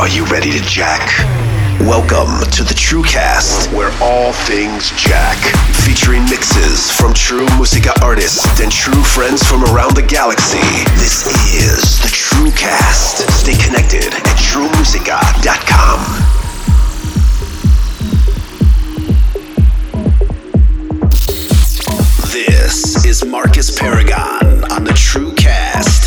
Are you ready to jack? Welcome to the TrueCast, where all things jack. Featuring mixes from true musica artists and true friends from around the galaxy. This is the TrueCast. Stay connected at truemusica.com. This is Marcus Paragon on the TrueCast.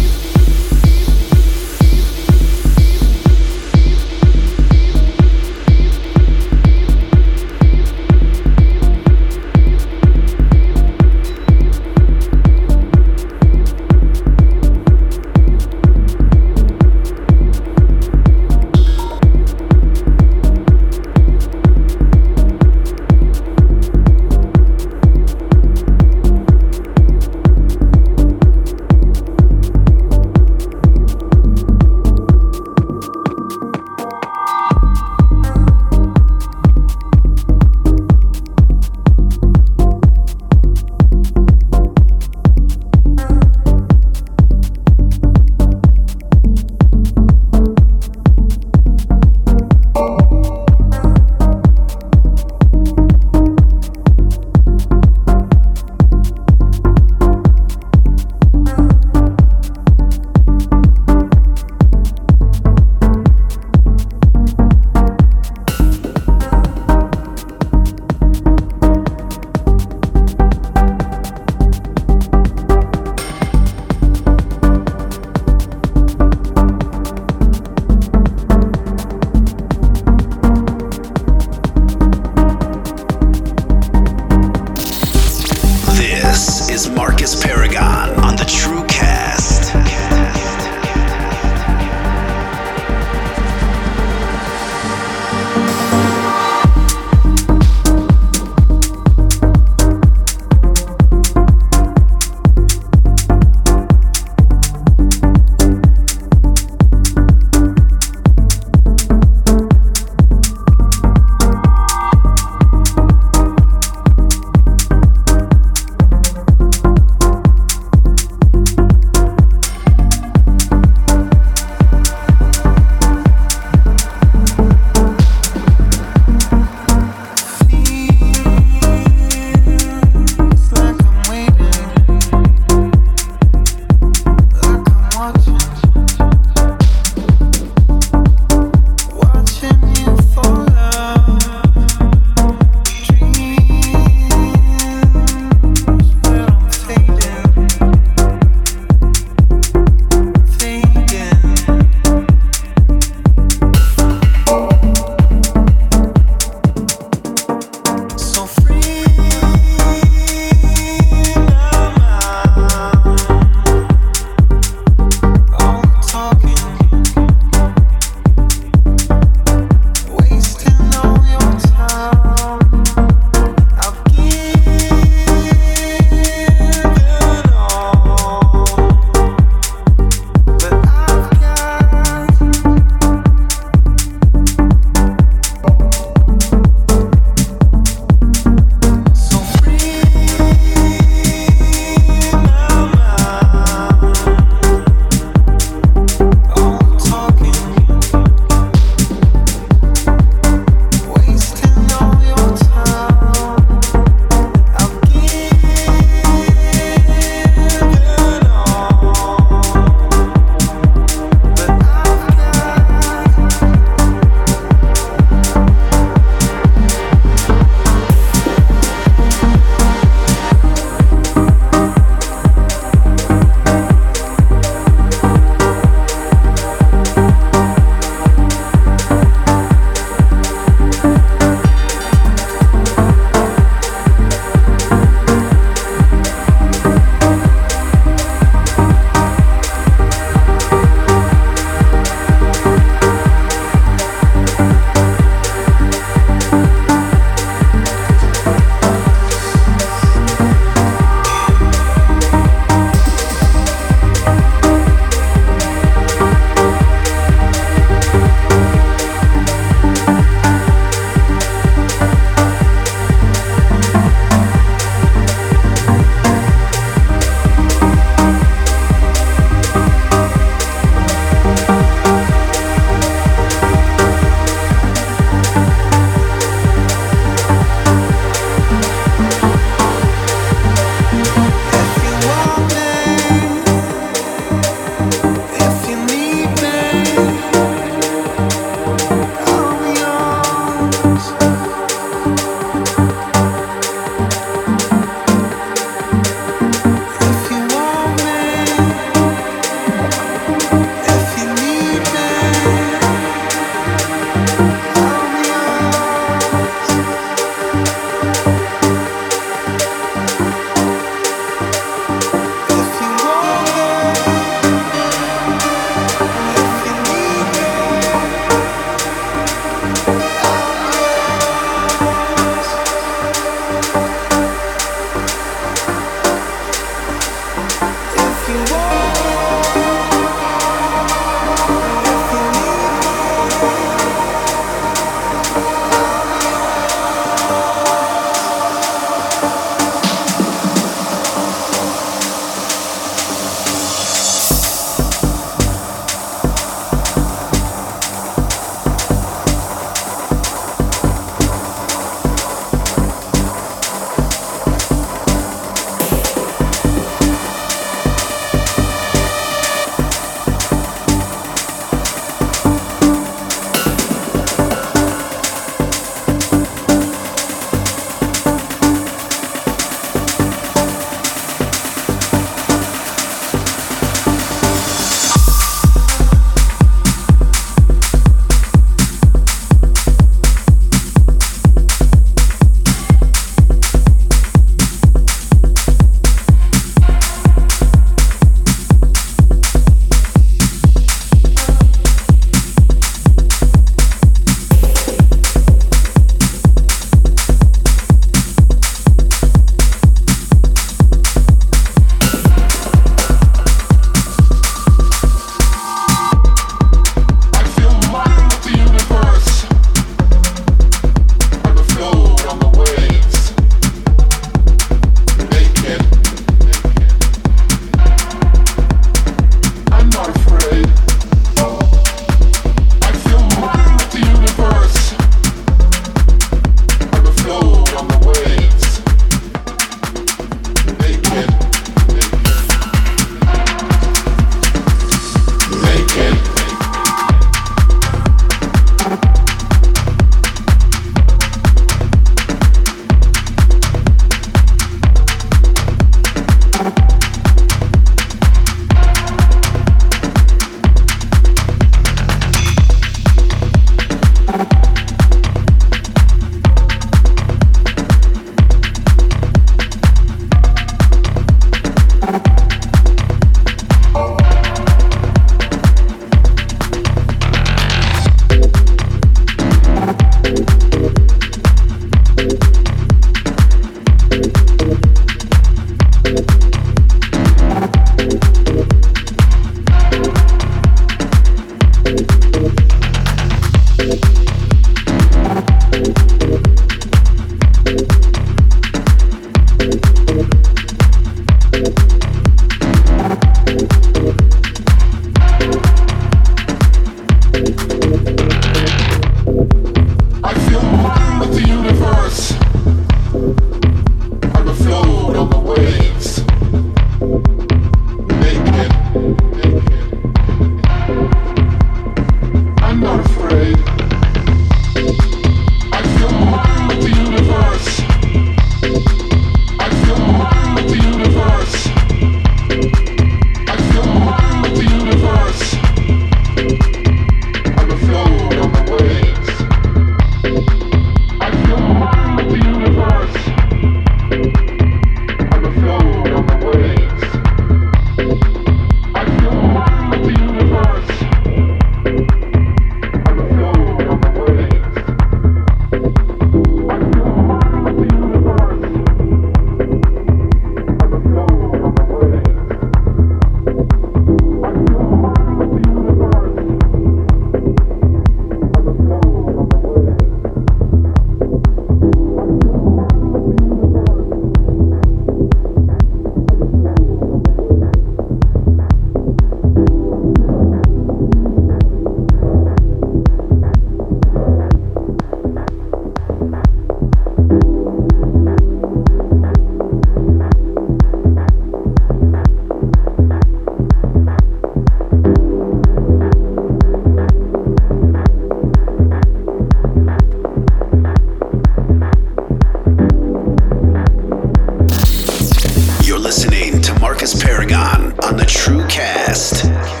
Marcus Paragon on the True Cast.